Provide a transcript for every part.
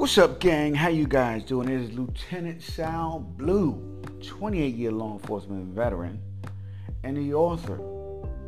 What's up, gang? How you guys doing? This is Lieutenant Sal Blue, 28-year law enforcement veteran, and the author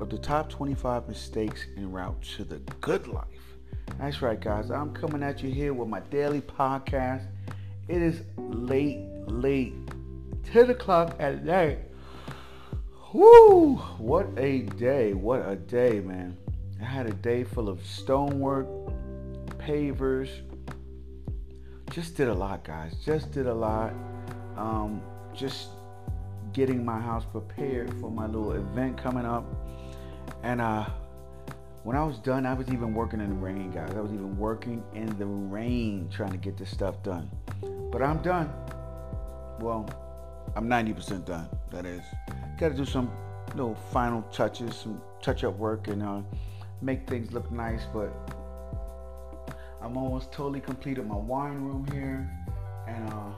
of the top 25 mistakes en route to the good life. That's right, guys. I'm coming at you here with my daily podcast. It is late, late, 10 o'clock at night. Woo! What a day! What a day, man. I had a day full of stonework, pavers. Just did a lot, guys. Just did a lot. Um, just getting my house prepared for my little event coming up. And uh, when I was done, I was even working in the rain, guys. I was even working in the rain trying to get this stuff done. But I'm done. Well, I'm 90% done, that is. Got to do some little final touches, some touch up work, and uh, make things look nice. But I'm almost totally completed my wine room here, and uh,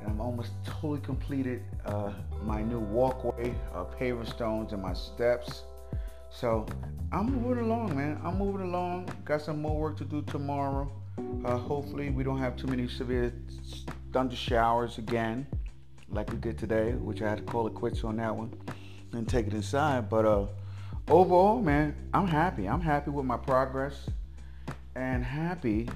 and I'm almost totally completed uh, my new walkway, uh, paver stones, and my steps. So I'm moving along, man. I'm moving along. Got some more work to do tomorrow. Uh, hopefully, we don't have too many severe thunder showers again, like we did today, which I had to call it quits on that one and take it inside. But uh, overall, man, I'm happy. I'm happy with my progress and happy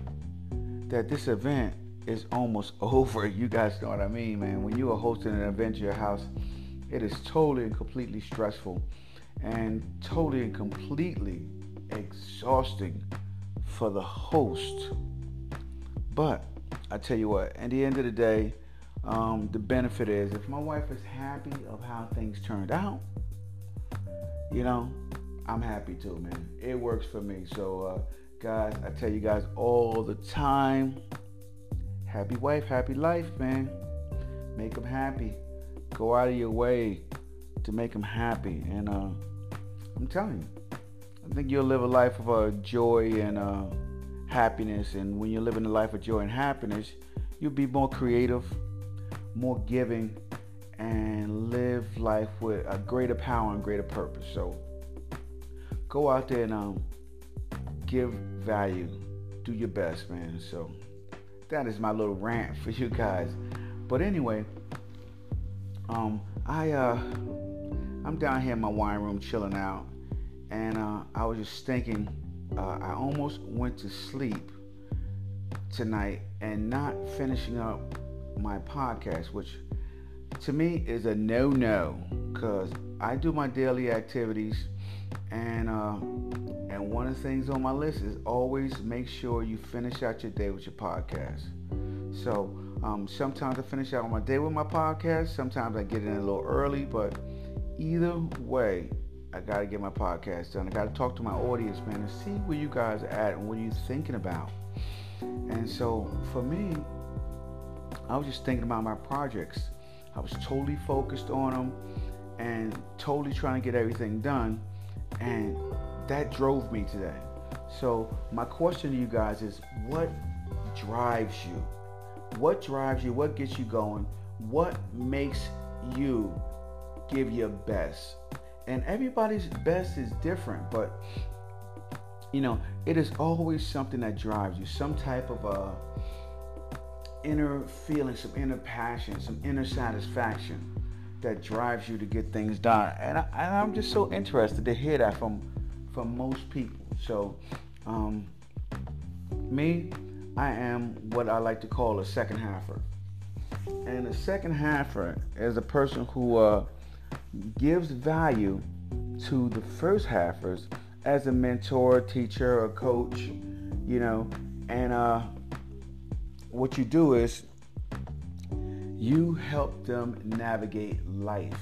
that this event is almost over. You guys know what I mean, man. When you are hosting an event at your house, it is totally and completely stressful and totally and completely exhausting for the host. But I tell you what, at the end of the day, um, the benefit is if my wife is happy of how things turned out, you know, I'm happy too, man. It works for me. So, uh, guys, I tell you guys all the time, happy wife, happy life, man. Make them happy. Go out of your way to make them happy. And uh, I'm telling you, I think you'll live a life of uh, joy and uh, happiness. And when you're living a life of joy and happiness, you'll be more creative, more giving, and live life with a greater power and greater purpose. So go out there and um, give value. Do your best, man. So that is my little rant for you guys. But anyway, um, I uh, I'm down here in my wine room chilling out, and uh, I was just thinking. Uh, I almost went to sleep tonight and not finishing up my podcast, which to me is a no-no because I do my daily activities, and uh, one of the things on my list is always make sure you finish out your day with your podcast. So um, sometimes I finish out my day with my podcast. Sometimes I get in a little early, but either way, I gotta get my podcast done. I gotta talk to my audience, man, and see where you guys are at and what are you thinking about. And so for me, I was just thinking about my projects. I was totally focused on them and totally trying to get everything done. And that drove me today. So my question to you guys is what drives you? What drives you? What gets you going? What makes you give your best? And everybody's best is different, but you know, it is always something that drives you, some type of a inner feeling, some inner passion, some inner satisfaction that drives you to get things done. And, I, am just so interested to hear that from from most people. So, um, me, I am what I like to call a second halfer. And a second halfer is a person who uh, gives value to the first halfers as a mentor, teacher, or coach, you know, and uh, what you do is you help them navigate life.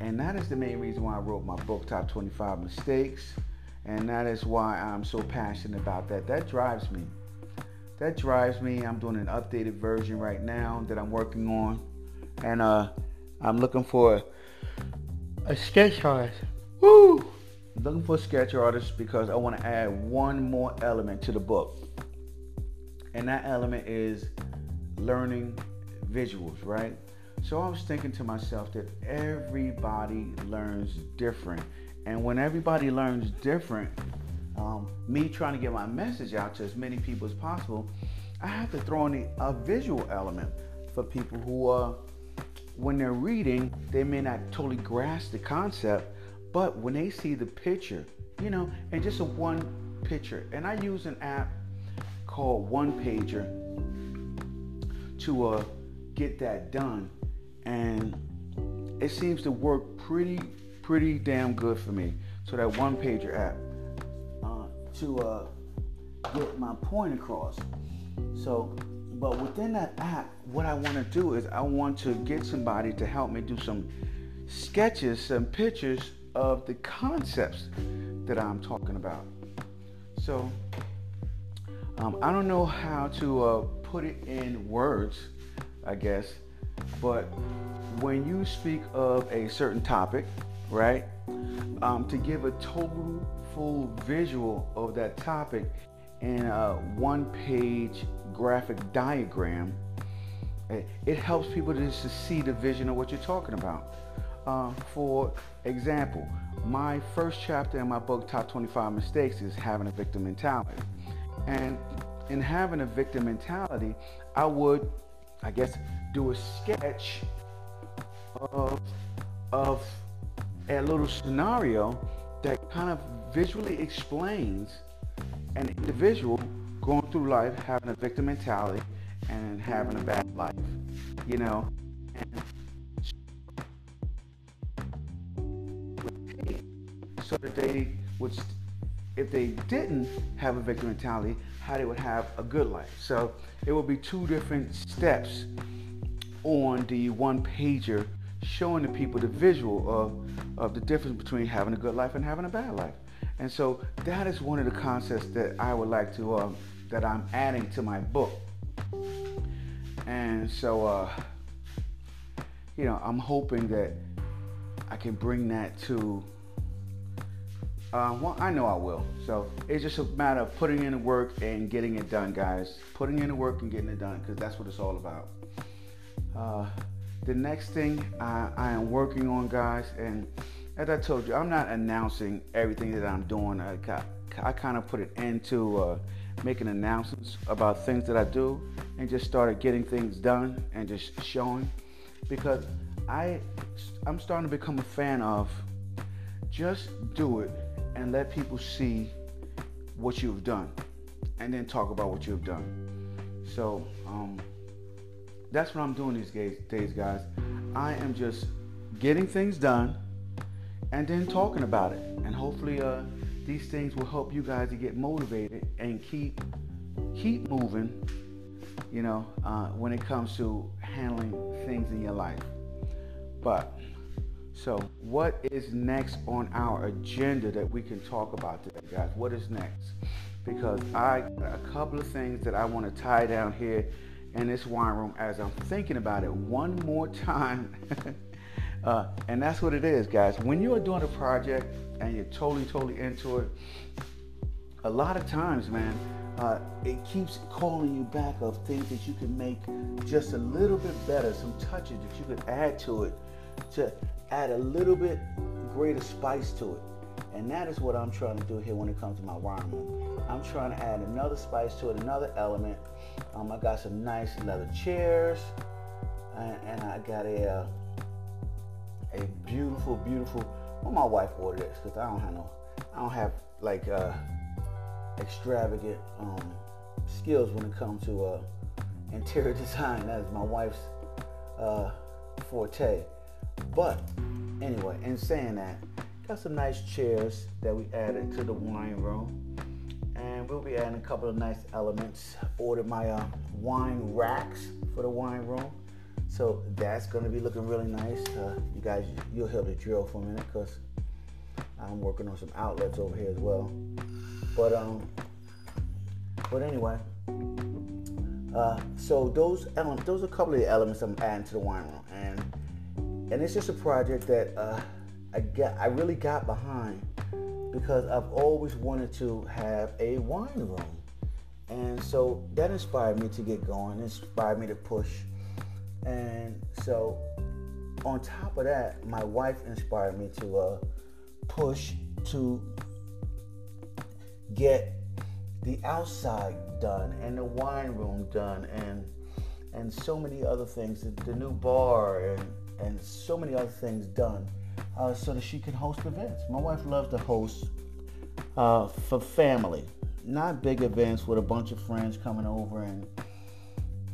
And that is the main reason why I wrote my book, Top 25 Mistakes. And that is why I'm so passionate about that. That drives me. That drives me. I'm doing an updated version right now that I'm working on. And uh, I'm looking for a sketch artist. Woo! looking for a sketch artist because I want to add one more element to the book. And that element is learning visuals, right? So I was thinking to myself that everybody learns different. And when everybody learns different, um, me trying to get my message out to as many people as possible, I have to throw in a, visual element for people who are, uh, when they're reading, they may not totally grasp the concept, but when they see the picture, you know, and just a one picture, and I use an app called One Pager to uh, get that done, and it seems to work pretty, pretty damn good for me. So that One Pager app uh, to uh, get my point across. So, but within that app, what I want to do is I want to get somebody to help me do some sketches, some pictures of the concepts that I'm talking about. So, um, I don't know how to uh, put it in words, I guess, but when you speak of a certain topic, right, um, to give a total full visual of that topic in a one page graphic diagram, it helps people just to see the vision of what you're talking about. Uh, for example, my first chapter in my book, Top 25 Mistakes, is having a victim mentality. And in having a victim mentality, I would, I guess, do a sketch of, of a little scenario that kind of visually explains an individual going through life having a victim mentality and having a bad life, you know. So that they would, if they didn't have a victim mentality, how they would have a good life. So it would be two different steps on the one pager showing the people the visual of, of the difference between having a good life and having a bad life. And so that is one of the concepts that I would like to, um, that I'm adding to my book. And so, uh, you know, I'm hoping that I can bring that to uh, well, I know I will. So it's just a matter of putting in the work and getting it done, guys. Putting in the work and getting it done, because that's what it's all about. Uh, the next thing I, I, am working on, guys, and as I told you, I'm not announcing everything that I'm doing. I, I kind of put it into uh, making announcements about things that I do, and just started getting things done and just showing, because I I'm starting to become a fan of just do it and let people see what you've done and then talk about what you've done. So um, that's what I'm doing these days, guys. I am just getting things done and then talking about it. And hopefully uh, these things will help you guys to get motivated and keep keep moving, you know, uh, when it comes to handling things in your life. But so, what is next on our agenda that we can talk about today, guys? What is next? Because I a couple of things that I want to tie down here in this wine room as I'm thinking about it one more time. uh, and that's what it is, guys. When you are doing a project and you're totally, totally into it, a lot of times, man, uh, it keeps calling you back of things that you can make just a little bit better, some touches that you could add to it to add a little bit greater spice to it. And that is what I'm trying to do here when it comes to my wine room. I'm trying to add another spice to it, another element. Um, I got some nice leather chairs, and, and I got a uh, a beautiful, beautiful. Well, my wife ordered this because I don't have no, I don't have like uh, extravagant um, skills when it comes to uh, interior design. That is my wife's uh, forte. But anyway, in saying that, got some nice chairs that we added to the wine room. And we'll be adding a couple of nice elements. Ordered my uh, wine racks for the wine room. So that's to be looking really nice. Uh, you guys, you'll hear the drill for a minute because I'm working on some outlets over here as well. But um, but anyway, uh, so those elements, those are a couple of the elements I'm adding to the wine room, and and it's just a project that uh, I got, I really got behind because I've always wanted to have a wine room, and so that inspired me to get going. Inspired me to push, and so on top of that, my wife inspired me to uh, push to get the outside done and the wine room done and and so many other things, the, the new bar and and so many other things done, uh, so that she can host events. My wife loves to host uh, for family, not big events with a bunch of friends coming over and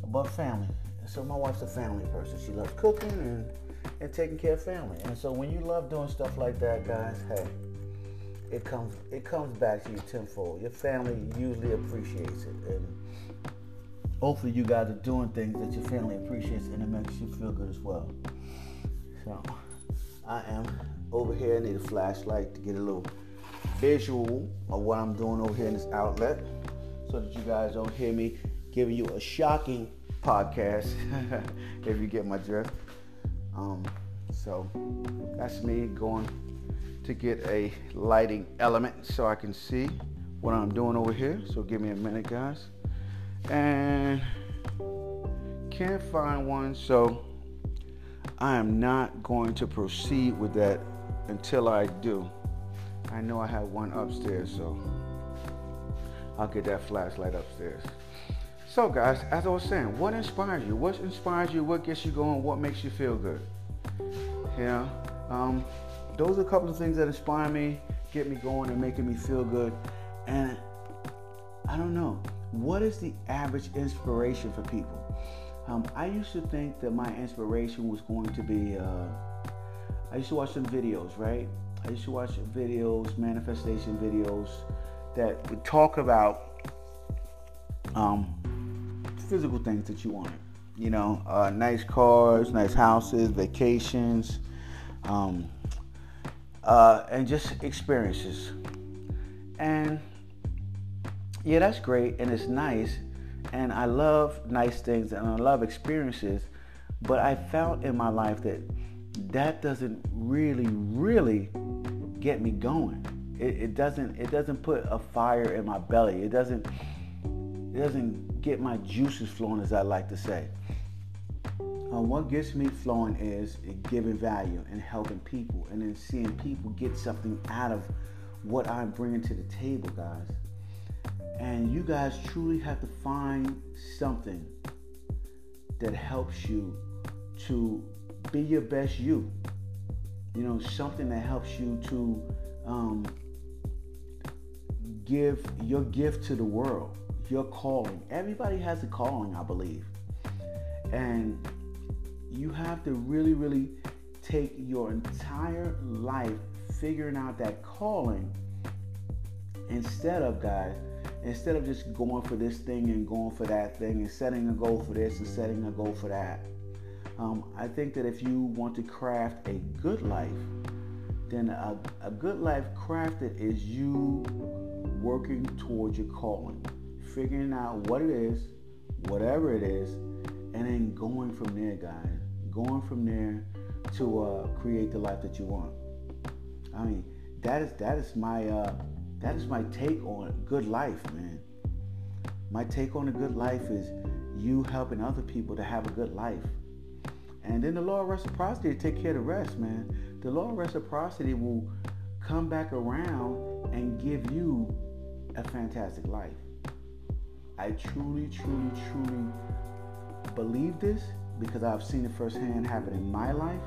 but family. So my wife's a family person. She loves cooking and and taking care of family. And so when you love doing stuff like that, guys, hey, it comes it comes back to you tenfold. Your family usually appreciates it, and hopefully you guys are doing things that your family appreciates, and it makes you feel good as well. So I am over here. I need a flashlight to get a little visual of what I'm doing over here in this outlet, so that you guys don't hear me giving you a shocking podcast. if you get my drift. Um, so that's me going to get a lighting element so I can see what I'm doing over here. So give me a minute, guys. And can't find one, so I am not going to proceed with that until I do. I know I have one upstairs, so I'll get that flashlight upstairs. So, guys, as I was saying, what inspires you? What inspires you? What gets you going? What makes you feel good? Yeah, um, those are a couple of things that inspire me, get me going, and making me feel good. And I don't know, what is the average inspiration for people? Um, I used to think that my inspiration was going to be. Uh, I used to watch some videos, right? I used to watch videos, manifestation videos that would talk about um, physical things that you wanted. You know, uh, nice cars, nice houses, vacations, um, uh, and just experiences. And yeah, that's great and it's nice. And I love nice things and I love experiences. But I found in my life that that doesn't really, really get me going. It, it doesn't. It doesn't put a fire in my belly. It doesn't. It doesn't get my juices flowing, as I like to say. Uh, what gets me flowing is giving value and helping people, and then seeing people get something out of what I'm bringing to the table, guys. And you guys truly have to find something that helps you to be your best you. You know, something that helps you to um, give your gift to the world your calling. Everybody has a calling, I believe. And you have to really, really take your entire life figuring out that calling instead of, guys, instead of just going for this thing and going for that thing and setting a goal for this and setting a goal for that. Um, I think that if you want to craft a good life, then a, a good life crafted is you working towards your calling figuring out what it is, whatever it is, and then going from there, guys. Going from there to uh, create the life that you want. I mean, that is that is my uh, that is my take on good life, man. My take on a good life is you helping other people to have a good life. And then the law of reciprocity take care of the rest, man. The law of reciprocity will come back around and give you a fantastic life. I truly, truly, truly believe this because I've seen it firsthand happen in my life.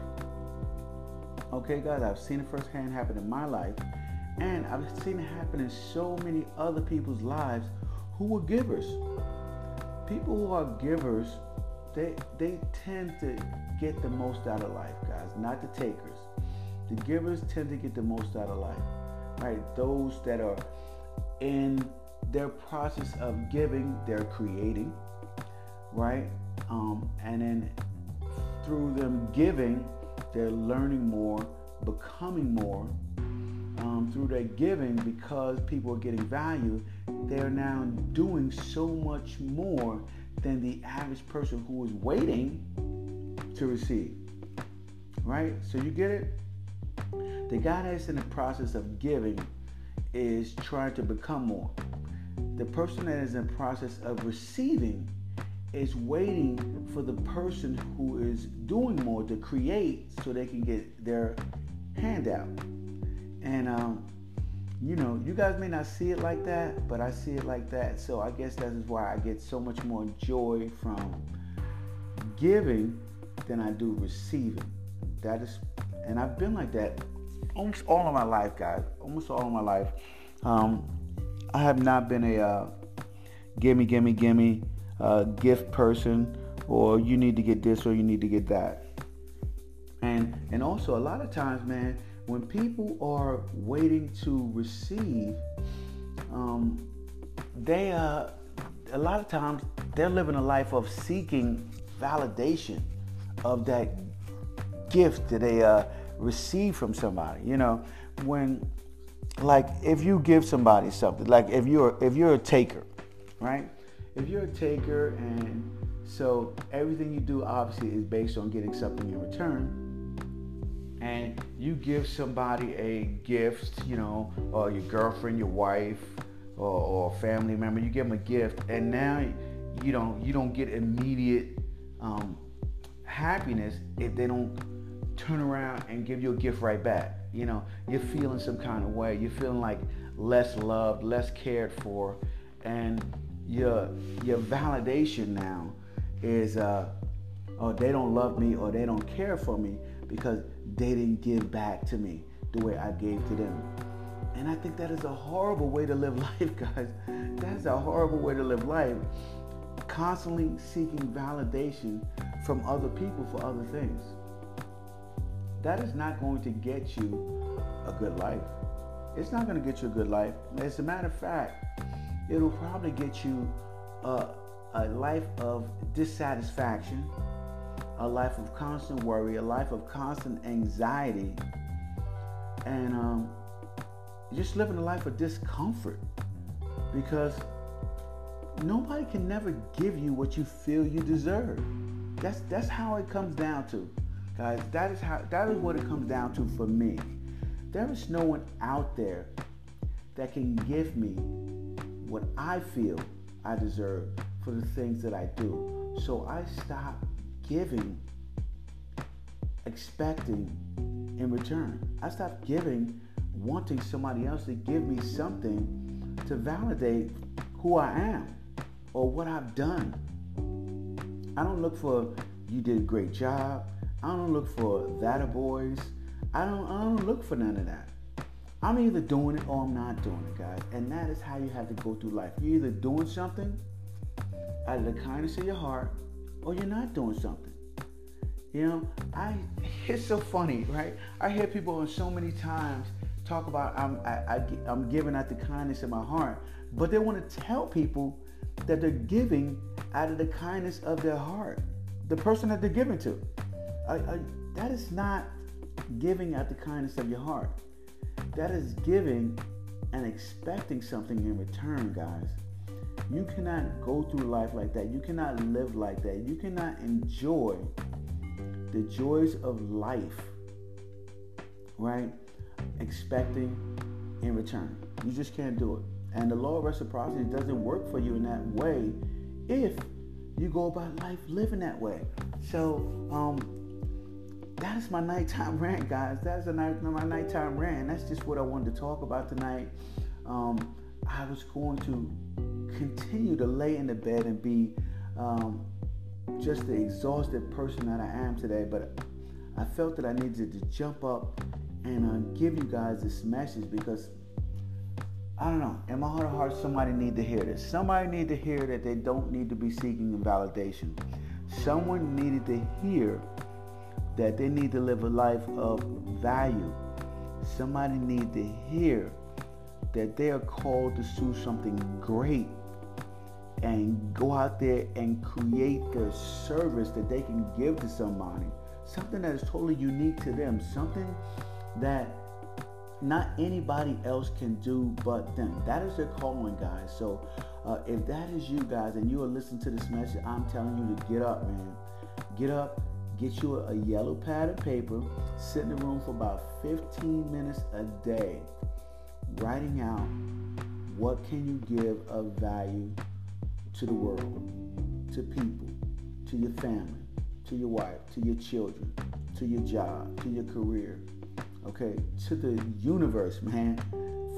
Okay, guys, I've seen it firsthand happen in my life. And I've seen it happen in so many other people's lives who were givers. People who are givers, they they tend to get the most out of life, guys, not the takers. The givers tend to get the most out of life. Right? Those that are in their process of giving, they're creating, right? Um, and then through them giving, they're learning more, becoming more. Um, through their giving, because people are getting value, they're now doing so much more than the average person who is waiting to receive. Right? So you get it? The guy that's in the process of giving is trying to become more. The person that is in process of receiving is waiting for the person who is doing more to create so they can get their handout. And um, you know, you guys may not see it like that, but I see it like that. So I guess that is why I get so much more joy from giving than I do receiving. That is, and I've been like that almost all of my life, guys. Almost all of my life. Um, I have not been a uh, gimme, gimme, gimme uh, gift person, or you need to get this or you need to get that. And and also a lot of times, man, when people are waiting to receive, um, they uh, a lot of times they're living a life of seeking validation of that gift that they uh, receive from somebody. You know, when like if you give somebody something, like if you're if you're a taker, right? If you're a taker and so everything you do obviously is based on getting something in return and you give somebody a gift, you know, or your girlfriend, your wife, or, or a family member, you give them a gift, and now you don't you don't get immediate um, happiness if they don't turn around and give you a gift right back. You know, you're feeling some kind of way. You're feeling like less loved, less cared for, and your your validation now is uh, oh they don't love me or they don't care for me because they didn't give back to me the way I gave to them. And I think that is a horrible way to live life, guys. That's a horrible way to live life. Constantly seeking validation from other people for other things. That is not going to get you a good life. It's not going to get you a good life. As a matter of fact, it'll probably get you a, a life of dissatisfaction, a life of constant worry, a life of constant anxiety, and um, just living a life of discomfort because nobody can never give you what you feel you deserve. That's that's how it comes down to, guys. That is how that is what it comes down to for me. There is no one out there that can give me what I feel I deserve for the things that I do. So I stop giving expecting in return. I stopped giving wanting somebody else to give me something to validate who I am or what I've done. I don't look for you did a great job. I don't look for that a boys. I don't I don't look for none of that. I'm either doing it or I'm not doing it, guys. And that is how you have to go through life. You're either doing something out of the kindness of your heart or you're not doing something. You know, I it's so funny, right? I hear people so many times talk about I'm I, I, I'm giving out the kindness of my heart, but they want to tell people that they're giving out of the kindness of their heart, the person that they're giving to. I, I, that is not giving out the kindness of your heart. That is giving and expecting something in return, guys. You cannot go through life like that. You cannot live like that. You cannot enjoy the joys of life, right? Expecting in return. You just can't do it. And the law of reciprocity doesn't work for you in that way if you go about life living that way. So, um, that is my nighttime rant, guys. That's night, my nighttime rant. That's just what I wanted to talk about tonight. Um, I was going to continue to lay in the bed and be um, just the exhausted person that I am today, but I felt that I needed to jump up and uh, give you guys this message because I don't know. In my heart of hearts, somebody need to hear this. Somebody need to hear that they don't need to be seeking validation. Someone needed to hear that they need to live a life of value. Somebody need to hear that they are called to do something great and go out there and create the service that they can give to somebody. Something that is totally unique to them. Something that not anybody else can do but them. That is their calling, guys. So uh, if that is you guys and you are listening to this message, I'm telling you to get up, man. Get up, get you a, a yellow pad of paper, sit in the room for about 15 minutes a day, writing out what can you give of value to the world, to people, to your family, to your wife, to your children, to your job, to your career, okay, to the universe, man.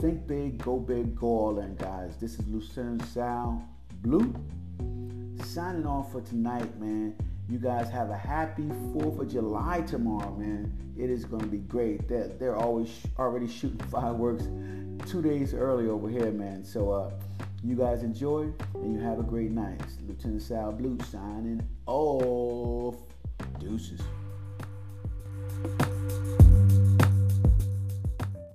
Think big, go big, go all in, guys. This is Lieutenant Sal Blue signing off for tonight, man. You guys have a happy 4th of July tomorrow, man. It is going to be great. They're, they're always sh- already shooting fireworks two days early over here, man. So, uh, you guys enjoy and you have a great night. Lieutenant Sal Blue signing off. Deuces.